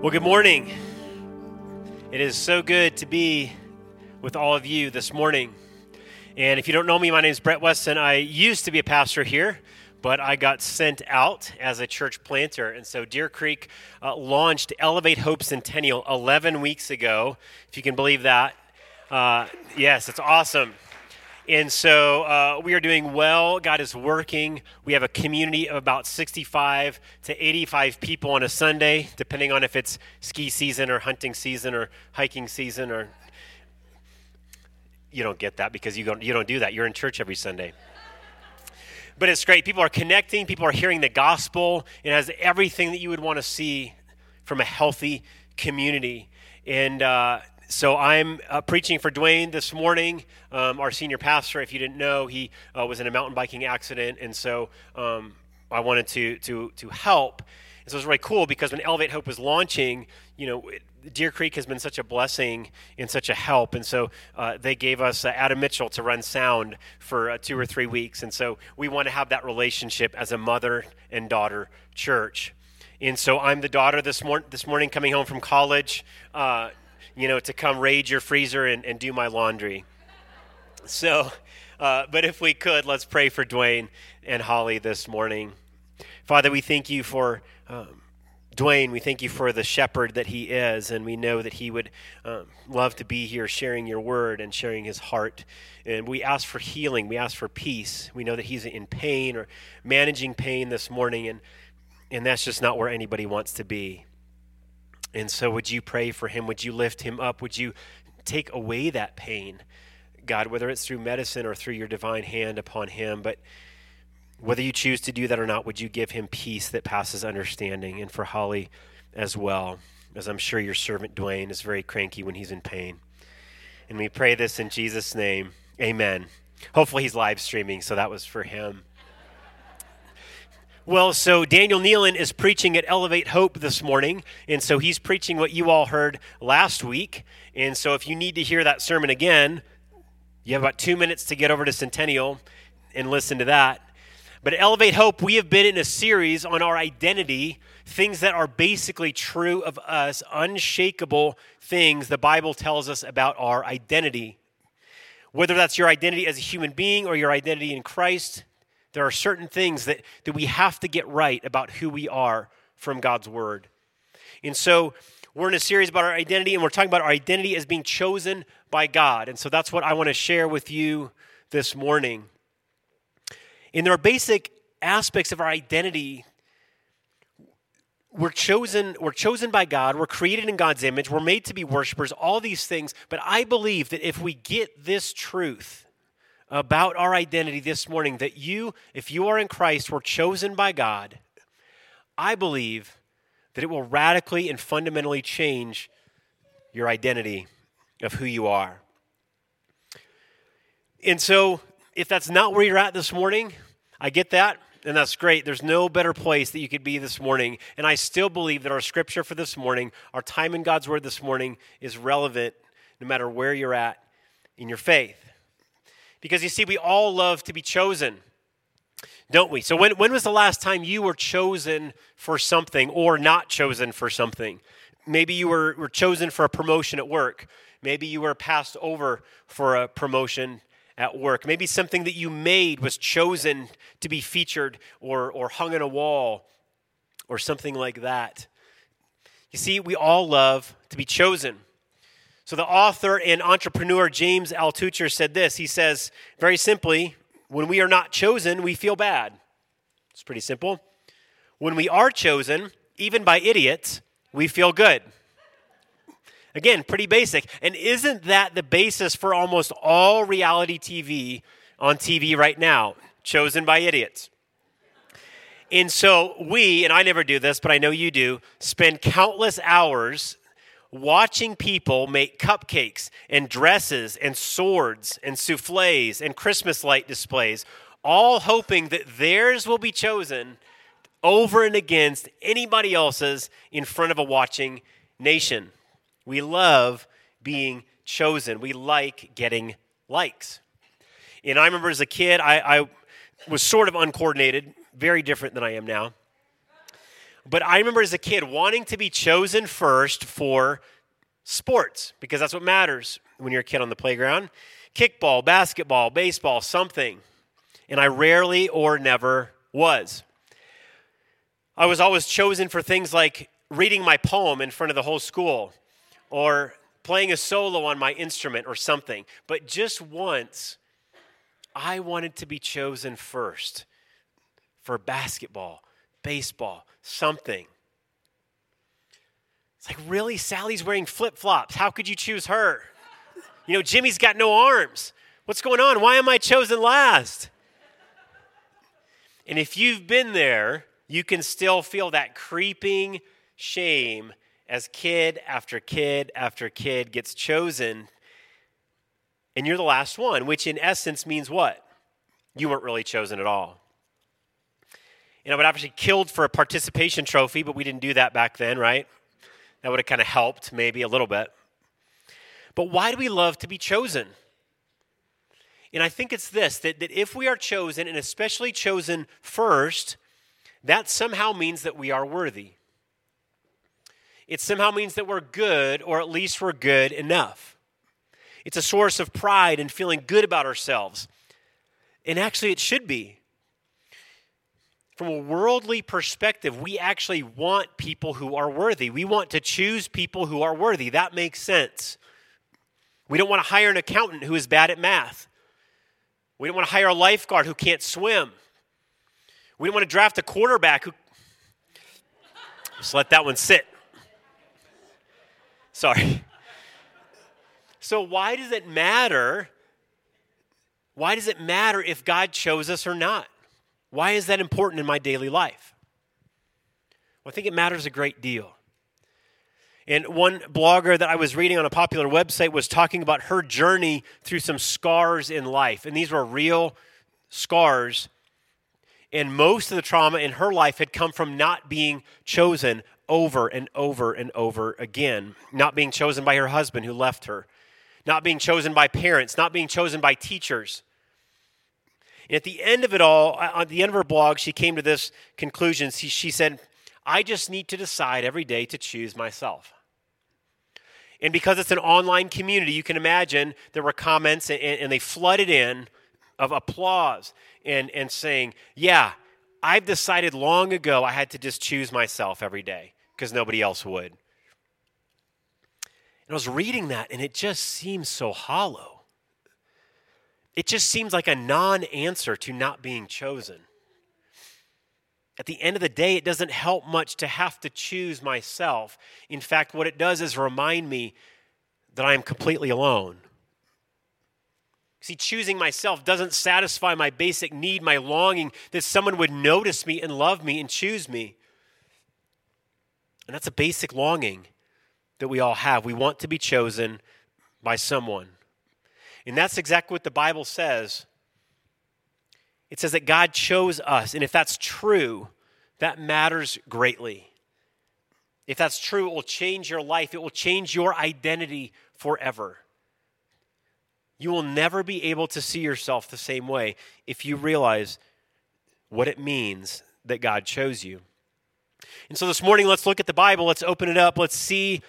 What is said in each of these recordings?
Well, good morning. It is so good to be with all of you this morning. And if you don't know me, my name is Brett Weston. I used to be a pastor here, but I got sent out as a church planter. And so Deer Creek uh, launched Elevate Hope Centennial 11 weeks ago, if you can believe that. Uh, yes, it's awesome. And so uh, we are doing well. God is working. We have a community of about 65 to 85 people on a Sunday, depending on if it's ski season or hunting season or hiking season or. You don't get that because you don't, you don't do that. You're in church every Sunday. But it's great. People are connecting, people are hearing the gospel. It has everything that you would want to see from a healthy community. And, uh, so I'm uh, preaching for Dwayne this morning, um, our senior pastor. If you didn't know, he uh, was in a mountain biking accident, and so um, I wanted to to to help. And so it was really cool because when Elevate Hope was launching, you know, Deer Creek has been such a blessing and such a help, and so uh, they gave us uh, Adam Mitchell to run sound for uh, two or three weeks, and so we want to have that relationship as a mother and daughter church. And so I'm the daughter this, mor- this morning coming home from college. Uh, you know, to come raid your freezer and, and do my laundry. So, uh, but if we could, let's pray for Dwayne and Holly this morning. Father, we thank you for um, Dwayne. We thank you for the shepherd that he is, and we know that he would um, love to be here sharing your word and sharing his heart. And we ask for healing. We ask for peace. We know that he's in pain or managing pain this morning, and, and that's just not where anybody wants to be. And so, would you pray for him? Would you lift him up? Would you take away that pain, God, whether it's through medicine or through your divine hand upon him? But whether you choose to do that or not, would you give him peace that passes understanding? And for Holly as well, as I'm sure your servant Dwayne is very cranky when he's in pain. And we pray this in Jesus' name. Amen. Hopefully, he's live streaming, so that was for him. Well, so Daniel Nealon is preaching at Elevate Hope this morning, and so he's preaching what you all heard last week. And so if you need to hear that sermon again, you have about two minutes to get over to Centennial and listen to that. But at Elevate Hope, we have been in a series on our identity, things that are basically true of us, unshakable things the Bible tells us about our identity. Whether that's your identity as a human being or your identity in Christ, there are certain things that, that we have to get right about who we are from God's Word. And so we're in a series about our identity, and we're talking about our identity as being chosen by God. And so that's what I want to share with you this morning. And there are basic aspects of our identity. We're chosen, we're chosen by God, we're created in God's image, we're made to be worshipers, all these things. But I believe that if we get this truth, about our identity this morning that you, if you are in Christ, were chosen by God, I believe that it will radically and fundamentally change your identity of who you are. And so, if that's not where you're at this morning, I get that, and that's great. There's no better place that you could be this morning. And I still believe that our scripture for this morning, our time in God's Word this morning, is relevant no matter where you're at in your faith. Because you see, we all love to be chosen, don't we? So, when, when was the last time you were chosen for something or not chosen for something? Maybe you were, were chosen for a promotion at work. Maybe you were passed over for a promotion at work. Maybe something that you made was chosen to be featured or, or hung on a wall or something like that. You see, we all love to be chosen. So, the author and entrepreneur James Altucher said this. He says, very simply, when we are not chosen, we feel bad. It's pretty simple. When we are chosen, even by idiots, we feel good. Again, pretty basic. And isn't that the basis for almost all reality TV on TV right now? Chosen by idiots. And so we, and I never do this, but I know you do, spend countless hours watching people make cupcakes and dresses and swords and souffles and Christmas light displays, all hoping that theirs will be chosen over and against anybody else's in front of a watching nation. We love being chosen, we like getting likes. And I remember as a kid, I, I was sort of uncoordinated, very different than I am now. But I remember as a kid wanting to be chosen first for sports because that's what matters when you're a kid on the playground kickball, basketball, baseball, something. And I rarely or never was. I was always chosen for things like reading my poem in front of the whole school or playing a solo on my instrument or something. But just once, I wanted to be chosen first for basketball, baseball, something. It's like, really? Sally's wearing flip flops. How could you choose her? You know, Jimmy's got no arms. What's going on? Why am I chosen last? And if you've been there, you can still feel that creeping shame as kid after kid after kid gets chosen. And you're the last one, which in essence means what? You weren't really chosen at all. And I would actually killed for a participation trophy, but we didn't do that back then, right? That would have kind of helped maybe a little bit. But why do we love to be chosen? And I think it's this that, that if we are chosen, and especially chosen first, that somehow means that we are worthy. It somehow means that we're good, or at least we're good enough. It's a source of pride and feeling good about ourselves. And actually, it should be from a worldly perspective, we actually want people who are worthy. We want to choose people who are worthy. That makes sense. We don't want to hire an accountant who is bad at math. We don't want to hire a lifeguard who can't swim. We don't want to draft a quarterback who. Just let that one sit. Sorry. So, why does it matter? Why does it matter if God chose us or not? Why is that important in my daily life? Well, I think it matters a great deal. And one blogger that I was reading on a popular website was talking about her journey through some scars in life. And these were real scars. And most of the trauma in her life had come from not being chosen over and over and over again. Not being chosen by her husband who left her, not being chosen by parents, not being chosen by teachers, and at the end of it all, at the end of her blog, she came to this conclusion. She, she said, I just need to decide every day to choose myself. And because it's an online community, you can imagine there were comments and, and they flooded in of applause and, and saying, Yeah, I've decided long ago I had to just choose myself every day because nobody else would. And I was reading that and it just seems so hollow. It just seems like a non answer to not being chosen. At the end of the day, it doesn't help much to have to choose myself. In fact, what it does is remind me that I am completely alone. See, choosing myself doesn't satisfy my basic need, my longing that someone would notice me and love me and choose me. And that's a basic longing that we all have. We want to be chosen by someone. And that's exactly what the Bible says. It says that God chose us. And if that's true, that matters greatly. If that's true, it will change your life, it will change your identity forever. You will never be able to see yourself the same way if you realize what it means that God chose you. And so this morning, let's look at the Bible. Let's open it up. Let's see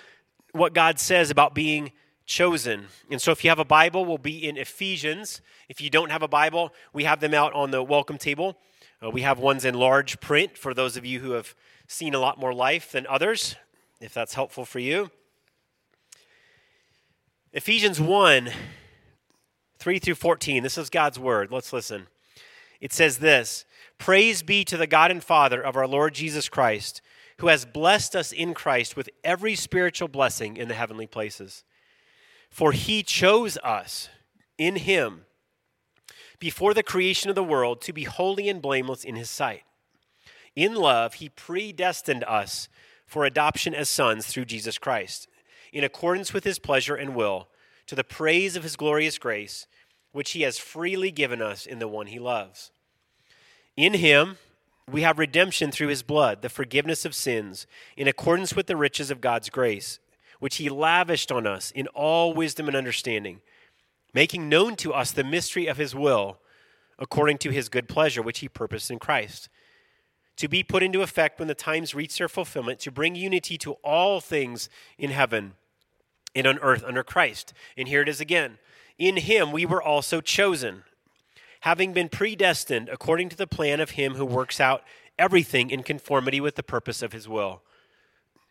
what God says about being chosen. And so if you have a Bible, we'll be in Ephesians. If you don't have a Bible, we have them out on the welcome table. Uh, we have ones in large print for those of you who have seen a lot more life than others, if that's helpful for you. Ephesians 1 3 through 14. This is God's word. Let's listen. It says this Praise be to the God and Father of our Lord Jesus Christ, who has blessed us in Christ with every spiritual blessing in the heavenly places for he chose us in him before the creation of the world to be holy and blameless in his sight. In love, he predestined us for adoption as sons through Jesus Christ, in accordance with his pleasure and will, to the praise of his glorious grace, which he has freely given us in the one he loves. In him, we have redemption through his blood, the forgiveness of sins, in accordance with the riches of God's grace which he lavished on us in all wisdom and understanding, making known to us the mystery of his will, according to his good pleasure, which he purposed in Christ, to be put into effect when the times reach their fulfillment, to bring unity to all things in heaven and on earth under Christ. And here it is again. In him we were also chosen, having been predestined according to the plan of him who works out everything in conformity with the purpose of his will,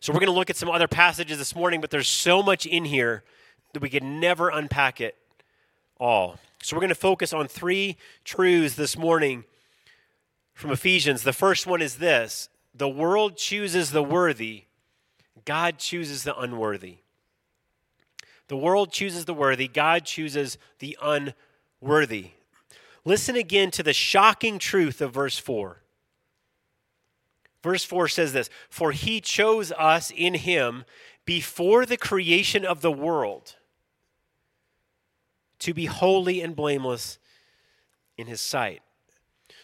So, we're going to look at some other passages this morning, but there's so much in here that we could never unpack it all. So, we're going to focus on three truths this morning from Ephesians. The first one is this the world chooses the worthy, God chooses the unworthy. The world chooses the worthy, God chooses the unworthy. Listen again to the shocking truth of verse 4. Verse 4 says this For he chose us in him before the creation of the world to be holy and blameless in his sight.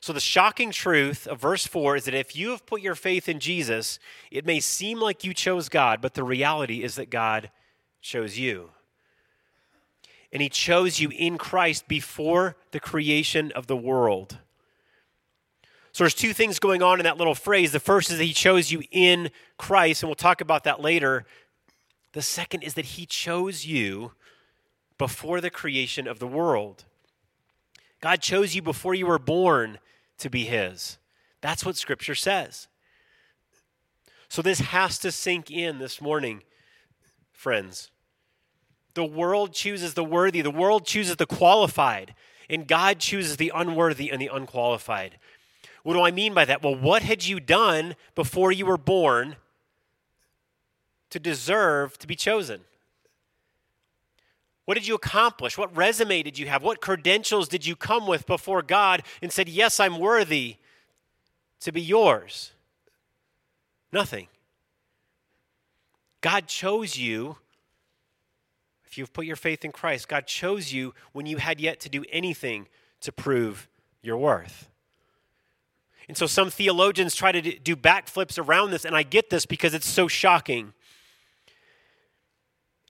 So, the shocking truth of verse 4 is that if you have put your faith in Jesus, it may seem like you chose God, but the reality is that God chose you. And He chose you in Christ before the creation of the world. So, there's two things going on in that little phrase. The first is that He chose you in Christ, and we'll talk about that later. The second is that He chose you before the creation of the world. God chose you before you were born to be His. That's what Scripture says. So this has to sink in this morning, friends. The world chooses the worthy, the world chooses the qualified, and God chooses the unworthy and the unqualified. What do I mean by that? Well, what had you done before you were born to deserve to be chosen? What did you accomplish? What resume did you have? What credentials did you come with before God and said, Yes, I'm worthy to be yours? Nothing. God chose you. If you've put your faith in Christ, God chose you when you had yet to do anything to prove your worth. And so some theologians try to do backflips around this, and I get this because it's so shocking.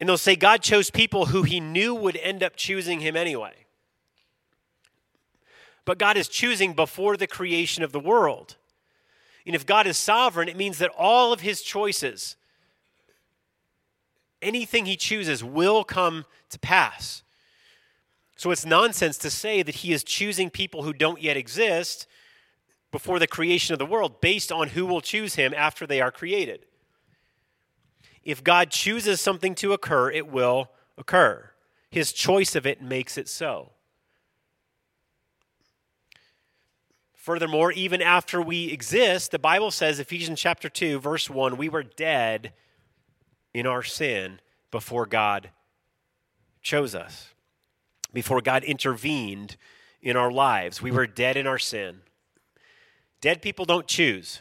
And they'll say God chose people who he knew would end up choosing him anyway. But God is choosing before the creation of the world. And if God is sovereign, it means that all of his choices, anything he chooses, will come to pass. So it's nonsense to say that he is choosing people who don't yet exist before the creation of the world based on who will choose him after they are created. If God chooses something to occur, it will occur. His choice of it makes it so. Furthermore, even after we exist, the Bible says, Ephesians chapter 2, verse 1, we were dead in our sin before God chose us, before God intervened in our lives. We were dead in our sin. Dead people don't choose.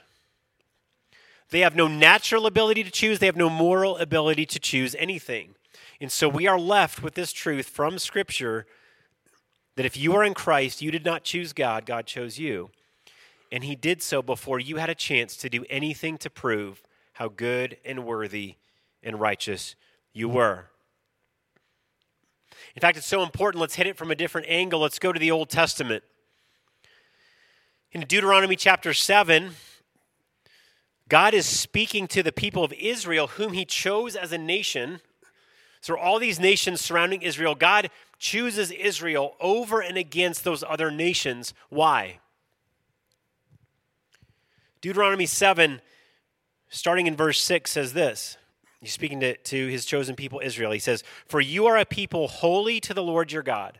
They have no natural ability to choose, they have no moral ability to choose anything. And so we are left with this truth from Scripture that if you are in Christ, you did not choose God, God chose you. And He did so before you had a chance to do anything to prove how good and worthy and righteous you were. In fact, it's so important. Let's hit it from a different angle. Let's go to the Old Testament. In Deuteronomy chapter 7, God is speaking to the people of Israel, whom he chose as a nation. So, all these nations surrounding Israel, God chooses Israel over and against those other nations. Why? Deuteronomy 7, starting in verse 6, says this. He's speaking to, to his chosen people, Israel. He says, For you are a people holy to the Lord your God.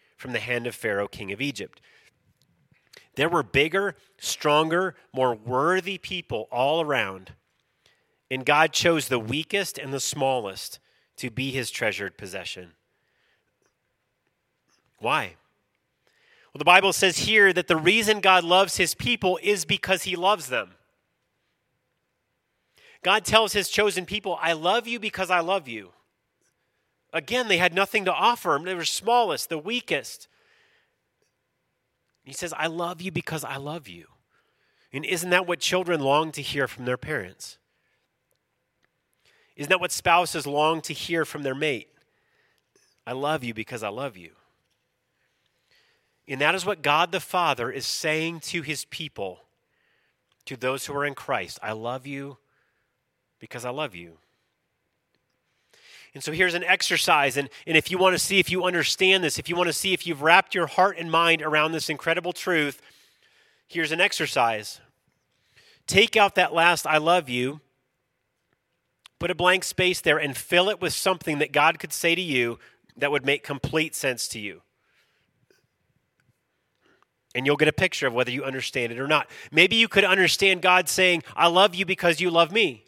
from the hand of Pharaoh, king of Egypt. There were bigger, stronger, more worthy people all around, and God chose the weakest and the smallest to be his treasured possession. Why? Well, the Bible says here that the reason God loves his people is because he loves them. God tells his chosen people, I love you because I love you. Again, they had nothing to offer. They were smallest, the weakest. He says, I love you because I love you. And isn't that what children long to hear from their parents? Isn't that what spouses long to hear from their mate? I love you because I love you. And that is what God the Father is saying to his people, to those who are in Christ. I love you because I love you. And so here's an exercise. And, and if you want to see if you understand this, if you want to see if you've wrapped your heart and mind around this incredible truth, here's an exercise. Take out that last I love you, put a blank space there, and fill it with something that God could say to you that would make complete sense to you. And you'll get a picture of whether you understand it or not. Maybe you could understand God saying, I love you because you love me.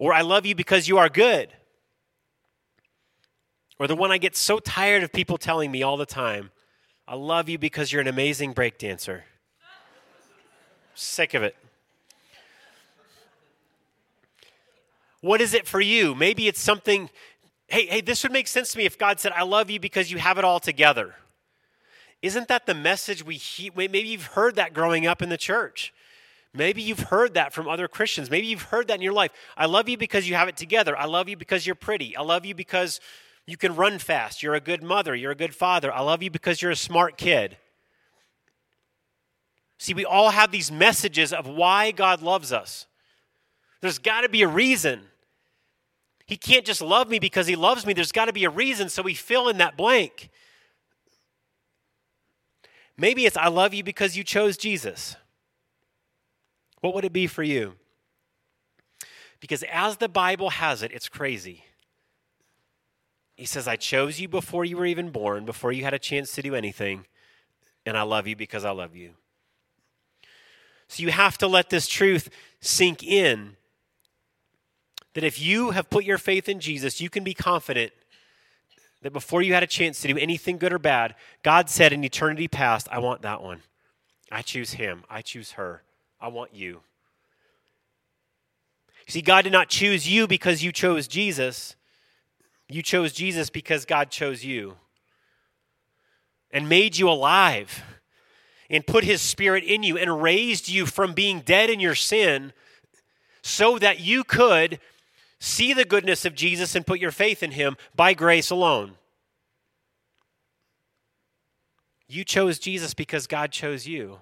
Or I love you because you are good. Or the one I get so tired of people telling me all the time, I love you because you're an amazing break dancer. Sick of it. What is it for you? Maybe it's something hey, hey, this would make sense to me if God said, I love you because you have it all together. Isn't that the message we he- maybe you've heard that growing up in the church? Maybe you've heard that from other Christians. Maybe you've heard that in your life. I love you because you have it together. I love you because you're pretty. I love you because you can run fast. You're a good mother. You're a good father. I love you because you're a smart kid. See, we all have these messages of why God loves us. There's got to be a reason. He can't just love me because he loves me. There's got to be a reason, so we fill in that blank. Maybe it's I love you because you chose Jesus. What would it be for you? Because as the Bible has it, it's crazy. He says, I chose you before you were even born, before you had a chance to do anything, and I love you because I love you. So you have to let this truth sink in that if you have put your faith in Jesus, you can be confident that before you had a chance to do anything good or bad, God said in eternity past, I want that one. I choose him. I choose her. I want you. See, God did not choose you because you chose Jesus. You chose Jesus because God chose you and made you alive and put his spirit in you and raised you from being dead in your sin so that you could see the goodness of Jesus and put your faith in him by grace alone. You chose Jesus because God chose you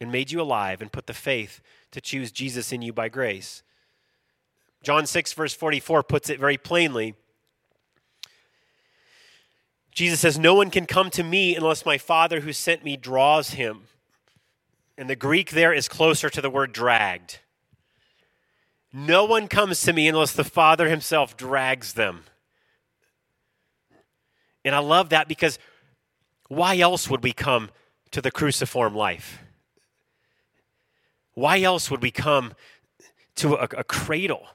and made you alive and put the faith to choose Jesus in you by grace. John 6, verse 44 puts it very plainly. Jesus says, No one can come to me unless my Father who sent me draws him. And the Greek there is closer to the word dragged. No one comes to me unless the Father Himself drags them. And I love that because why else would we come to the cruciform life? Why else would we come to a, a cradle,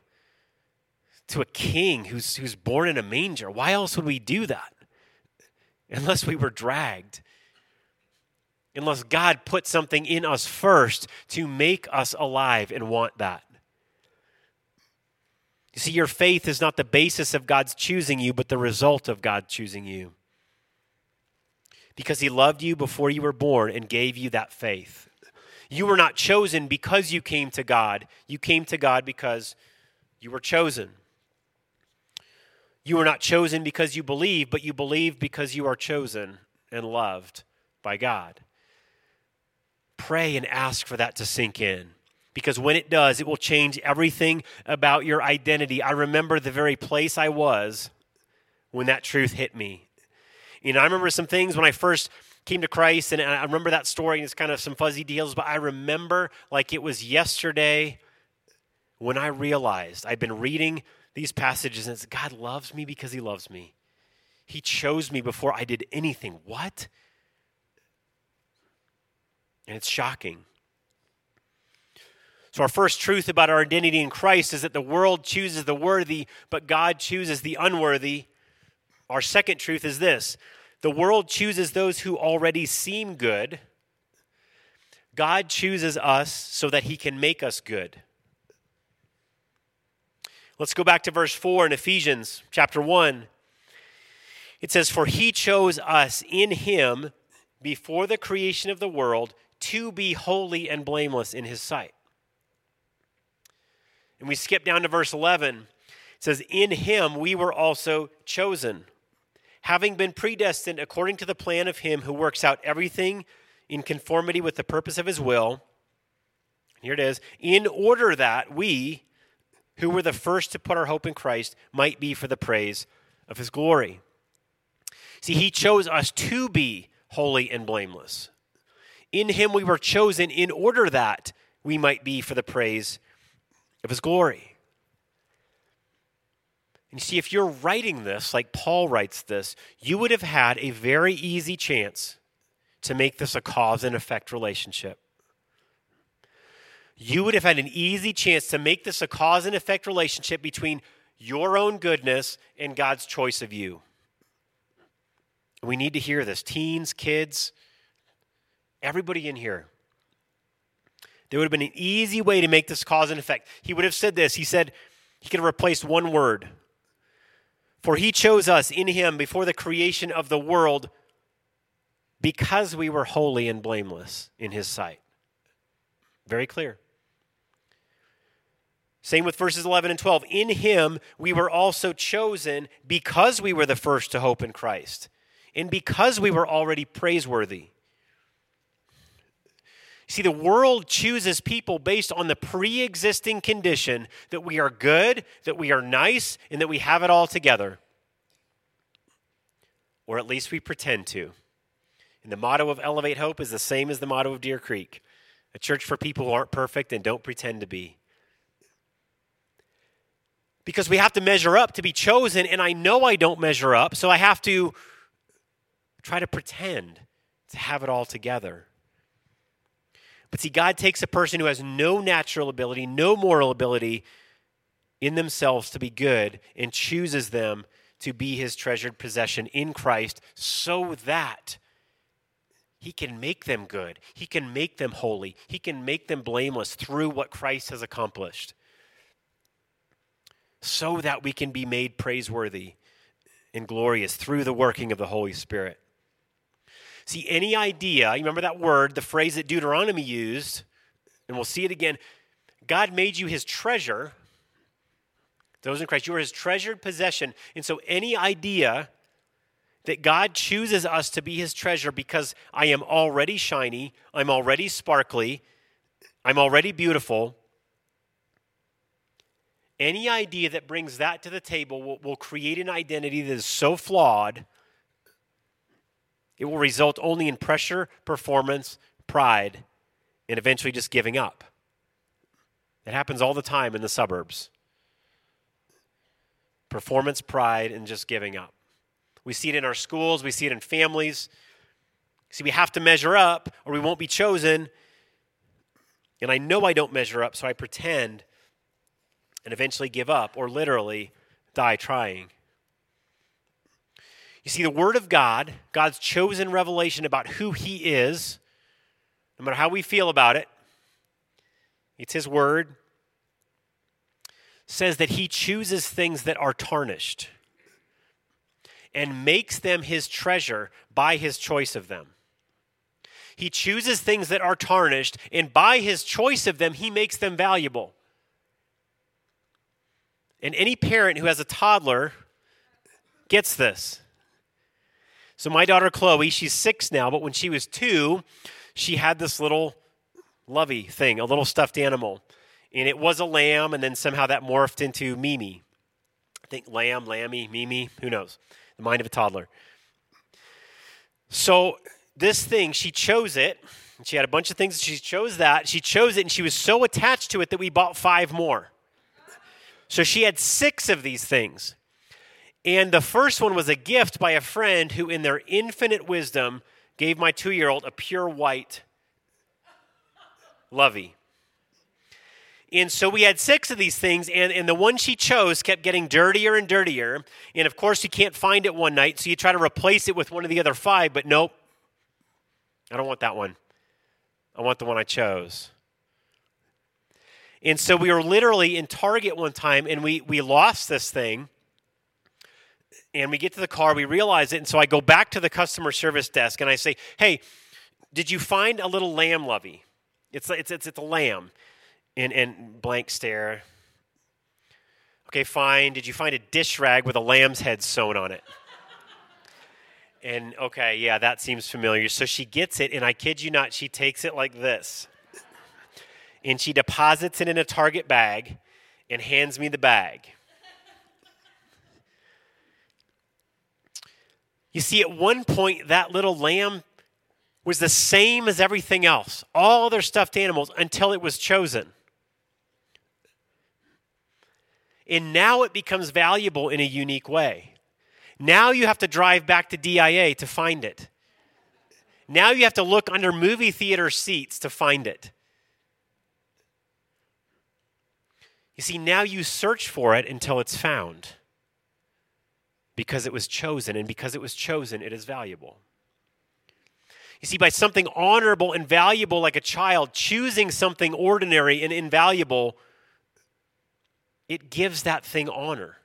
to a king who's, who's born in a manger? Why else would we do that? Unless we were dragged. Unless God put something in us first to make us alive and want that. You see, your faith is not the basis of God's choosing you, but the result of God choosing you. Because He loved you before you were born and gave you that faith. You were not chosen because you came to God, you came to God because you were chosen. You were not chosen because you believe, but you believe because you are chosen and loved by God. Pray and ask for that to sink in because when it does, it will change everything about your identity. I remember the very place I was when that truth hit me. You know, I remember some things when I first came to Christ, and I remember that story, and it's kind of some fuzzy deals, but I remember like it was yesterday when I realized I'd been reading these passages, and it's God loves me because He loves me. He chose me before I did anything. What? And it's shocking. So, our first truth about our identity in Christ is that the world chooses the worthy, but God chooses the unworthy. Our second truth is this the world chooses those who already seem good. God chooses us so that he can make us good. Let's go back to verse 4 in Ephesians chapter 1. It says, For he chose us in him before the creation of the world to be holy and blameless in his sight. And we skip down to verse 11. It says, In him we were also chosen, having been predestined according to the plan of him who works out everything in conformity with the purpose of his will. Here it is, in order that we, who were the first to put our hope in Christ, might be for the praise of his glory. See, he chose us to be holy and blameless. In him we were chosen in order that we might be for the praise of his glory. And you see, if you're writing this like Paul writes this, you would have had a very easy chance to make this a cause and effect relationship. You would have had an easy chance to make this a cause and effect relationship between your own goodness and God's choice of you. We need to hear this. Teens, kids, everybody in here. There would have been an easy way to make this cause and effect. He would have said this. He said, he could have replaced one word. For he chose us in him before the creation of the world because we were holy and blameless in his sight. Very clear. Same with verses 11 and 12. In him we were also chosen because we were the first to hope in Christ and because we were already praiseworthy. See, the world chooses people based on the pre existing condition that we are good, that we are nice, and that we have it all together. Or at least we pretend to. And the motto of Elevate Hope is the same as the motto of Deer Creek a church for people who aren't perfect and don't pretend to be. Because we have to measure up to be chosen, and I know I don't measure up, so I have to try to pretend to have it all together. But see, God takes a person who has no natural ability, no moral ability in themselves to be good, and chooses them to be his treasured possession in Christ so that he can make them good. He can make them holy. He can make them blameless through what Christ has accomplished. So that we can be made praiseworthy and glorious through the working of the Holy Spirit. See, any idea, you remember that word, the phrase that Deuteronomy used, and we'll see it again. God made you his treasure. Those in Christ, you are his treasured possession. And so, any idea that God chooses us to be his treasure because I am already shiny, I'm already sparkly, I'm already beautiful, any idea that brings that to the table will, will create an identity that is so flawed it will result only in pressure, performance, pride, and eventually just giving up. It happens all the time in the suburbs. Performance, pride, and just giving up. We see it in our schools, we see it in families. See, we have to measure up or we won't be chosen. And I know I don't measure up, so I pretend and eventually give up or literally die trying. You see, the Word of God, God's chosen revelation about who He is, no matter how we feel about it, it's His Word, says that He chooses things that are tarnished and makes them His treasure by His choice of them. He chooses things that are tarnished, and by His choice of them, He makes them valuable. And any parent who has a toddler gets this. So my daughter Chloe, she's six now, but when she was two, she had this little lovey thing, a little stuffed animal. And it was a lamb, and then somehow that morphed into Mimi. I think lamb, lammy, Mimi, who knows? The mind of a toddler. So this thing, she chose it. She had a bunch of things. She chose that. She chose it, and she was so attached to it that we bought five more. So she had six of these things. And the first one was a gift by a friend who, in their infinite wisdom, gave my two year old a pure white lovey. And so we had six of these things, and, and the one she chose kept getting dirtier and dirtier. And of course, you can't find it one night, so you try to replace it with one of the other five, but nope, I don't want that one. I want the one I chose. And so we were literally in Target one time, and we, we lost this thing. And we get to the car, we realize it, and so I go back to the customer service desk and I say, Hey, did you find a little lamb lovey? It's, it's, it's, it's a lamb and, and blank stare. Okay, fine. Did you find a dish rag with a lamb's head sewn on it? and okay, yeah, that seems familiar. So she gets it, and I kid you not, she takes it like this. And she deposits it in a Target bag and hands me the bag. You see, at one point, that little lamb was the same as everything else, all other stuffed animals, until it was chosen. And now it becomes valuable in a unique way. Now you have to drive back to DIA to find it. Now you have to look under movie theater seats to find it. You see, now you search for it until it's found because it was chosen, and because it was chosen, it is valuable. You see, by something honorable and valuable like a child choosing something ordinary and invaluable it gives that thing honor.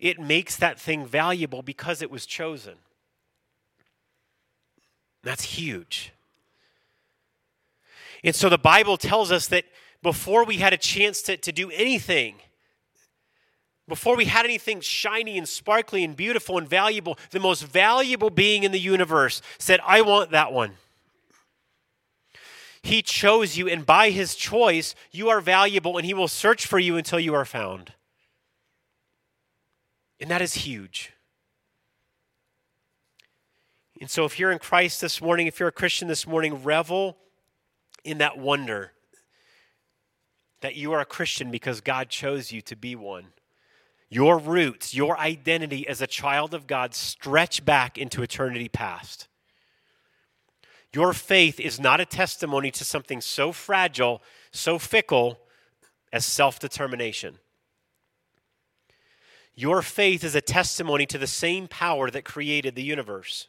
It makes that thing valuable because it was chosen. That's huge. And so the Bible tells us that before we had a chance to, to do anything, before we had anything shiny and sparkly and beautiful and valuable, the most valuable being in the universe said, I want that one. He chose you, and by his choice, you are valuable, and he will search for you until you are found. And that is huge. And so, if you're in Christ this morning, if you're a Christian this morning, revel in that wonder that you are a Christian because God chose you to be one. Your roots, your identity as a child of God stretch back into eternity past. Your faith is not a testimony to something so fragile, so fickle as self determination. Your faith is a testimony to the same power that created the universe.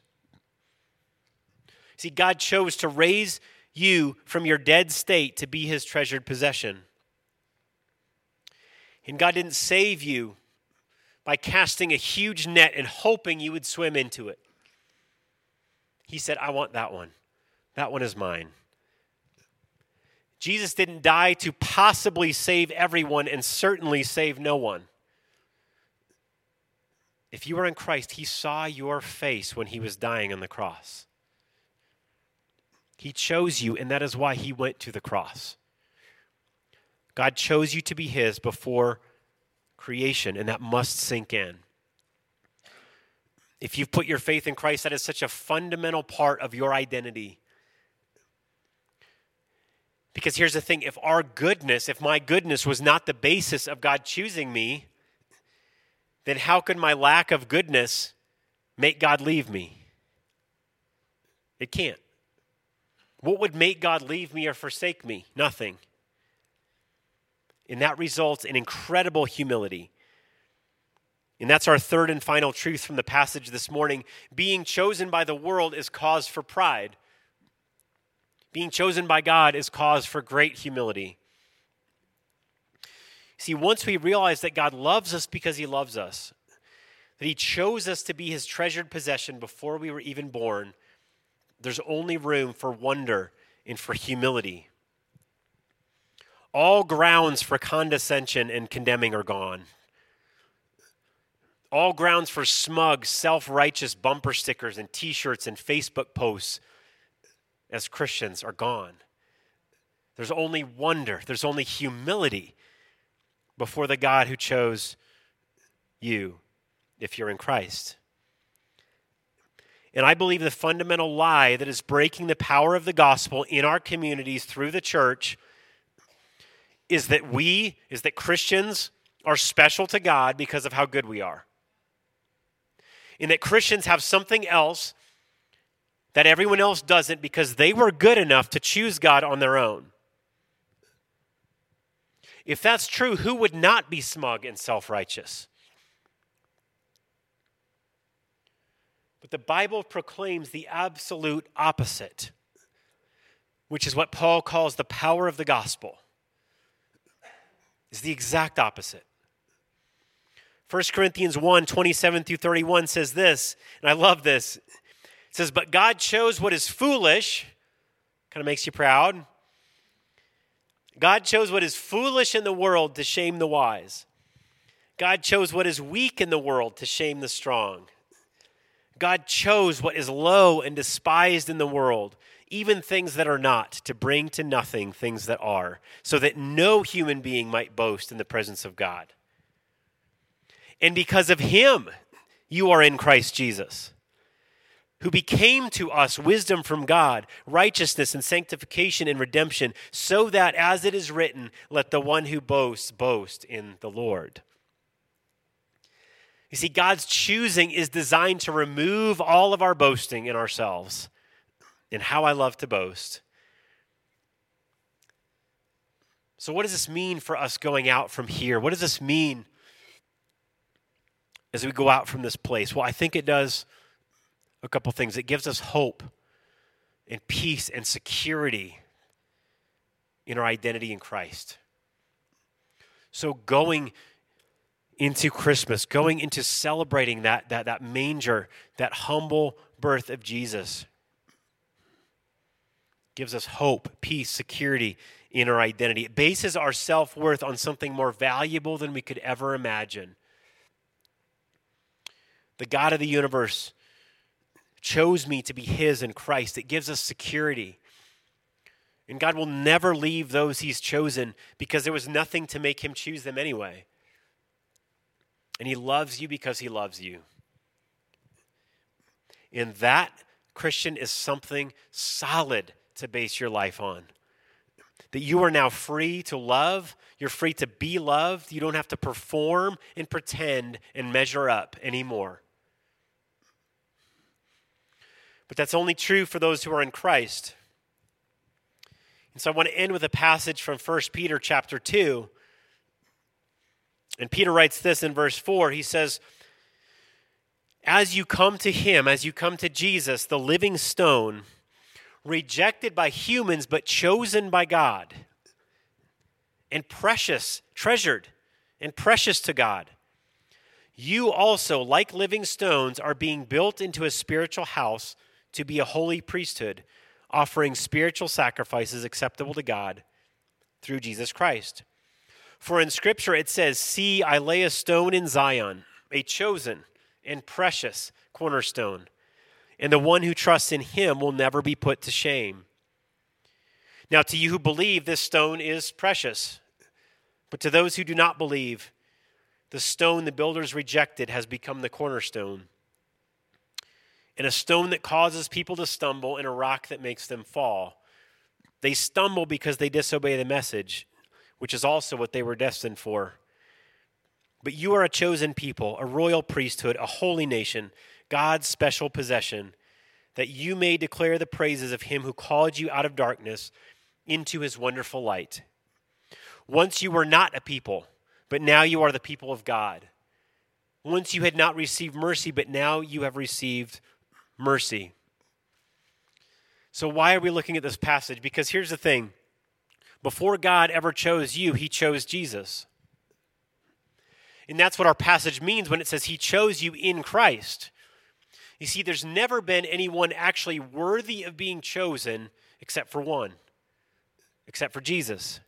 See, God chose to raise you from your dead state to be his treasured possession. And God didn't save you by casting a huge net and hoping you would swim into it. He said, I want that one. That one is mine. Jesus didn't die to possibly save everyone and certainly save no one. If you are in Christ, He saw your face when He was dying on the cross. He chose you, and that is why He went to the cross. God chose you to be His before creation, and that must sink in. If you've put your faith in Christ, that is such a fundamental part of your identity. Because here's the thing if our goodness, if my goodness was not the basis of God choosing me, then how could my lack of goodness make God leave me? It can't. What would make God leave me or forsake me? Nothing. And that results in incredible humility. And that's our third and final truth from the passage this morning. Being chosen by the world is cause for pride. Being chosen by God is cause for great humility. See, once we realize that God loves us because He loves us, that He chose us to be His treasured possession before we were even born, there's only room for wonder and for humility. All grounds for condescension and condemning are gone. All grounds for smug, self righteous bumper stickers and t shirts and Facebook posts as Christians are gone. There's only wonder, there's only humility before the God who chose you if you're in Christ. And I believe the fundamental lie that is breaking the power of the gospel in our communities through the church is that we, is that Christians are special to God because of how good we are. In that Christians have something else that everyone else doesn't because they were good enough to choose God on their own. If that's true, who would not be smug and self righteous? But the Bible proclaims the absolute opposite, which is what Paul calls the power of the gospel. Is the exact opposite. 1 Corinthians 1 27 through 31 says this, and I love this. It says, But God chose what is foolish, kind of makes you proud. God chose what is foolish in the world to shame the wise. God chose what is weak in the world to shame the strong. God chose what is low and despised in the world, even things that are not, to bring to nothing things that are, so that no human being might boast in the presence of God. And because of him, you are in Christ Jesus, who became to us wisdom from God, righteousness and sanctification and redemption, so that, as it is written, let the one who boasts boast in the Lord. You see, God's choosing is designed to remove all of our boasting in ourselves. And how I love to boast. So, what does this mean for us going out from here? What does this mean as we go out from this place? Well, I think it does a couple things. It gives us hope and peace and security in our identity in Christ. So going into Christmas, going into celebrating that, that, that manger, that humble birth of Jesus, gives us hope, peace, security in our identity. It bases our self worth on something more valuable than we could ever imagine the God of the universe, chose me to be His in Christ. It gives us security. And God will never leave those He's chosen because there was nothing to make Him choose them anyway. And He loves you because He loves you. And that, Christian, is something solid to base your life on. That you are now free to love, you're free to be loved, you don't have to perform and pretend and measure up anymore. But that's only true for those who are in Christ. And so I want to end with a passage from 1 Peter chapter 2. And Peter writes this in verse 4. He says, As you come to him, as you come to Jesus, the living stone, rejected by humans but chosen by God, and precious, treasured, and precious to God. You also, like living stones, are being built into a spiritual house to be a holy priesthood, offering spiritual sacrifices acceptable to God through Jesus Christ. For in Scripture it says, See, I lay a stone in Zion, a chosen and precious cornerstone, and the one who trusts in him will never be put to shame. Now, to you who believe, this stone is precious. But to those who do not believe, the stone the builders rejected has become the cornerstone and a stone that causes people to stumble, and a rock that makes them fall. They stumble because they disobey the message, which is also what they were destined for. But you are a chosen people, a royal priesthood, a holy nation, God's special possession, that you may declare the praises of him who called you out of darkness into his wonderful light. Once you were not a people, but now you are the people of God. Once you had not received mercy, but now you have received mercy. So, why are we looking at this passage? Because here's the thing before God ever chose you, he chose Jesus. And that's what our passage means when it says he chose you in Christ. You see, there's never been anyone actually worthy of being chosen except for one, except for Jesus.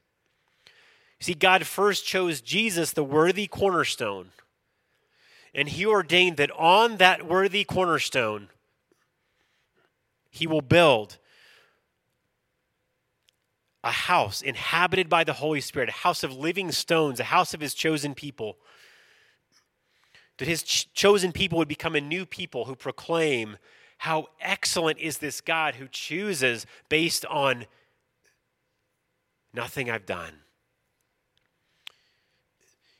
You see, God first chose Jesus, the worthy cornerstone. And he ordained that on that worthy cornerstone, he will build a house inhabited by the Holy Spirit, a house of living stones, a house of his chosen people. That his ch- chosen people would become a new people who proclaim How excellent is this God who chooses based on nothing I've done.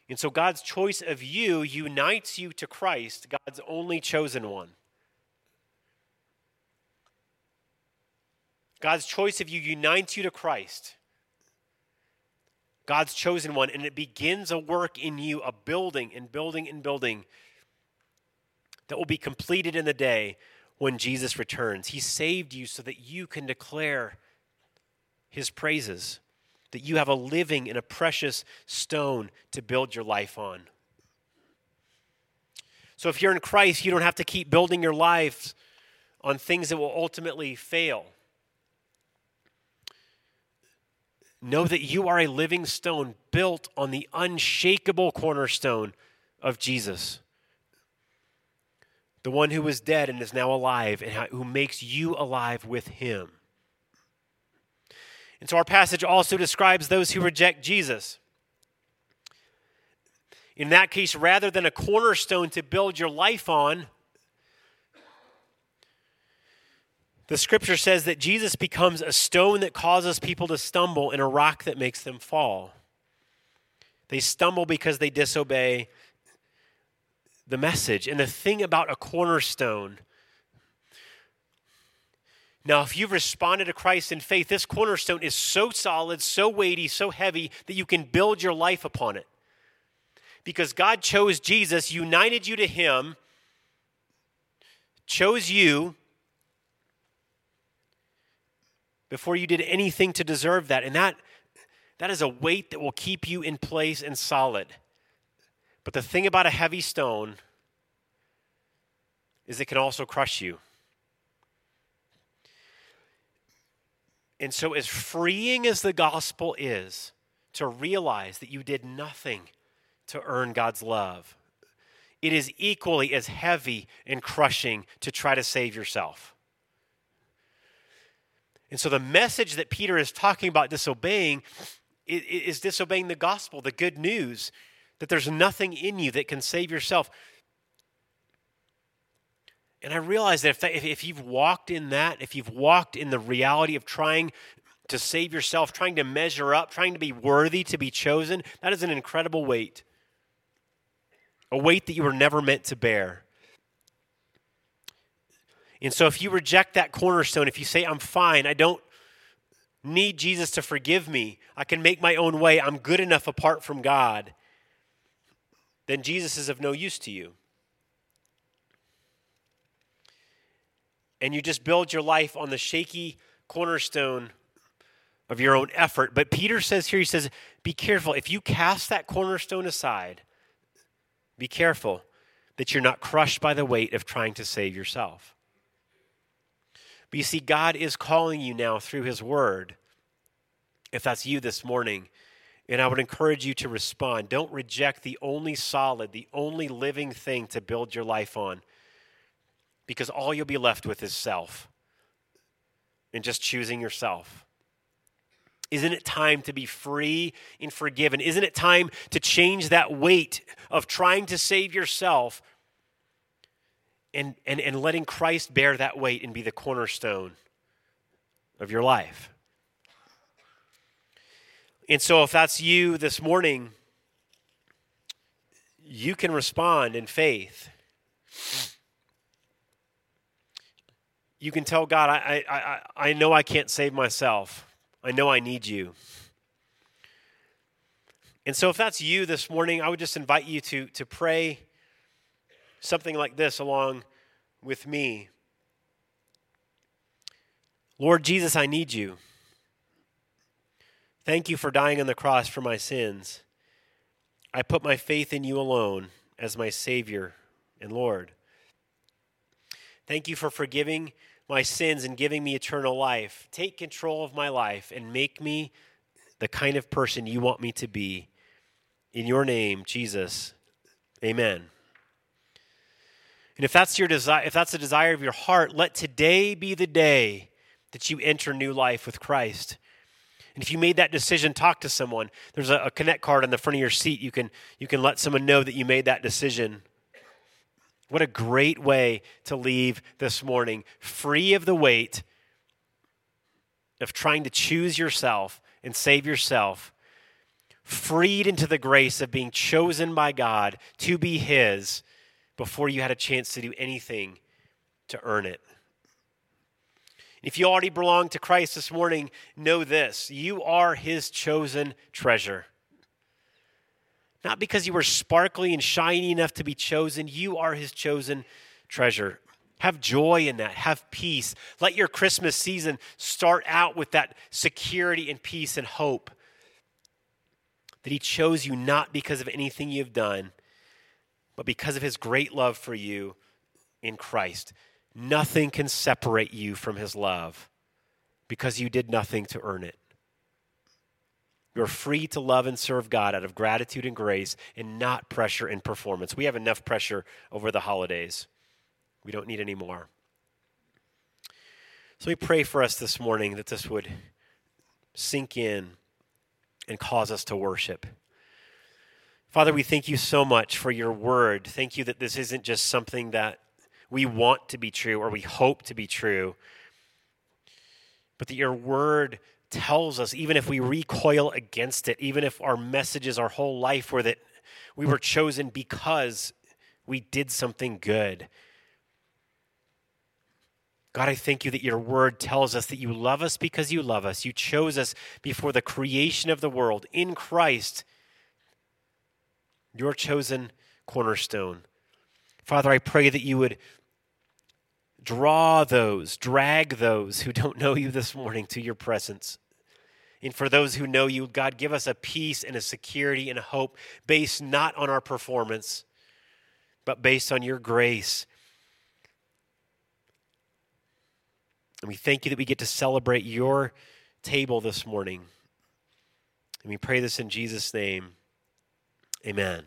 And so God's choice of you unites you to Christ, God's only chosen one. God's choice of you unites you to Christ, God's chosen one, and it begins a work in you, a building and building and building that will be completed in the day when Jesus returns. He saved you so that you can declare his praises that you have a living and a precious stone to build your life on. So if you're in Christ, you don't have to keep building your life on things that will ultimately fail. Know that you are a living stone built on the unshakable cornerstone of Jesus. The one who was dead and is now alive, and who makes you alive with him. And so our passage also describes those who reject Jesus. In that case, rather than a cornerstone to build your life on, the scripture says that Jesus becomes a stone that causes people to stumble and a rock that makes them fall. They stumble because they disobey the message. And the thing about a cornerstone now, if you've responded to Christ in faith, this cornerstone is so solid, so weighty, so heavy that you can build your life upon it. Because God chose Jesus, united you to Him, chose you before you did anything to deserve that. And that, that is a weight that will keep you in place and solid. But the thing about a heavy stone is it can also crush you. And so, as freeing as the gospel is to realize that you did nothing to earn God's love, it is equally as heavy and crushing to try to save yourself. And so, the message that Peter is talking about disobeying is disobeying the gospel, the good news that there's nothing in you that can save yourself. And I realize that if, that, if, you've walked in that, if you've walked in the reality of trying to save yourself, trying to measure up, trying to be worthy to be chosen, that is an incredible weight. A weight that you were never meant to bear. And so if you reject that cornerstone, if you say, I'm fine, I don't need Jesus to forgive me, I can make my own way, I'm good enough apart from God, then Jesus is of no use to you. and you just build your life on the shaky cornerstone of your own effort. But Peter says here, he says, be careful. If you cast that cornerstone aside, be careful that you're not crushed by the weight of trying to save yourself. But you see, God is calling you now through His Word, if that's you this morning. And I would encourage you to respond. Don't reject the only solid, the only living thing to build your life on because all you'll be left with is self and just choosing yourself. Isn't it time to be free and forgiven? Isn't it time to change that weight of trying to save yourself and, and, and letting Christ bear that weight and be the cornerstone of your life? And so, if that's you this morning, you can respond in faith you can tell God, I, I, I, I know I can't save myself. I know I need you. And so, if that's you this morning, I would just invite you to, to pray something like this along with me Lord Jesus, I need you. Thank you for dying on the cross for my sins. I put my faith in you alone as my Savior and Lord. Thank you for forgiving my sins and giving me eternal life. Take control of my life and make me the kind of person you want me to be. In your name, Jesus. Amen. And if that's your desire, if that's the desire of your heart, let today be the day that you enter new life with Christ. And if you made that decision, talk to someone. There's a, a, connect card on the front of your seat. You can you can let someone know that you made that decision What a great way to leave this morning, free of the weight of trying to choose yourself and save yourself, freed into the grace of being chosen by God to be His before you had a chance to do anything to earn it. If you already belong to Christ this morning, know this you are His chosen treasure. Not because you were sparkly and shiny enough to be chosen, you are his chosen treasure. Have joy in that. Have peace. Let your Christmas season start out with that security and peace and hope that he chose you not because of anything you've done, but because of his great love for you in Christ. Nothing can separate you from his love because you did nothing to earn it. You're free to love and serve God out of gratitude and grace and not pressure and performance. We have enough pressure over the holidays. We don't need any more. So we pray for us this morning that this would sink in and cause us to worship. Father, we thank you so much for your word. Thank you that this isn't just something that we want to be true or we hope to be true, but that your word tells us, even if we recoil against it, even if our messages our whole life were that we were chosen because we did something good. God, I thank you that your word tells us that you love us because you love us. You chose us before the creation of the world in Christ, your chosen cornerstone. Father, I pray that you would Draw those, drag those who don't know you this morning to your presence. And for those who know you, God, give us a peace and a security and a hope based not on our performance, but based on your grace. And we thank you that we get to celebrate your table this morning. And we pray this in Jesus' name. Amen.